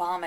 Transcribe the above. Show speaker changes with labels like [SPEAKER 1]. [SPEAKER 1] vomit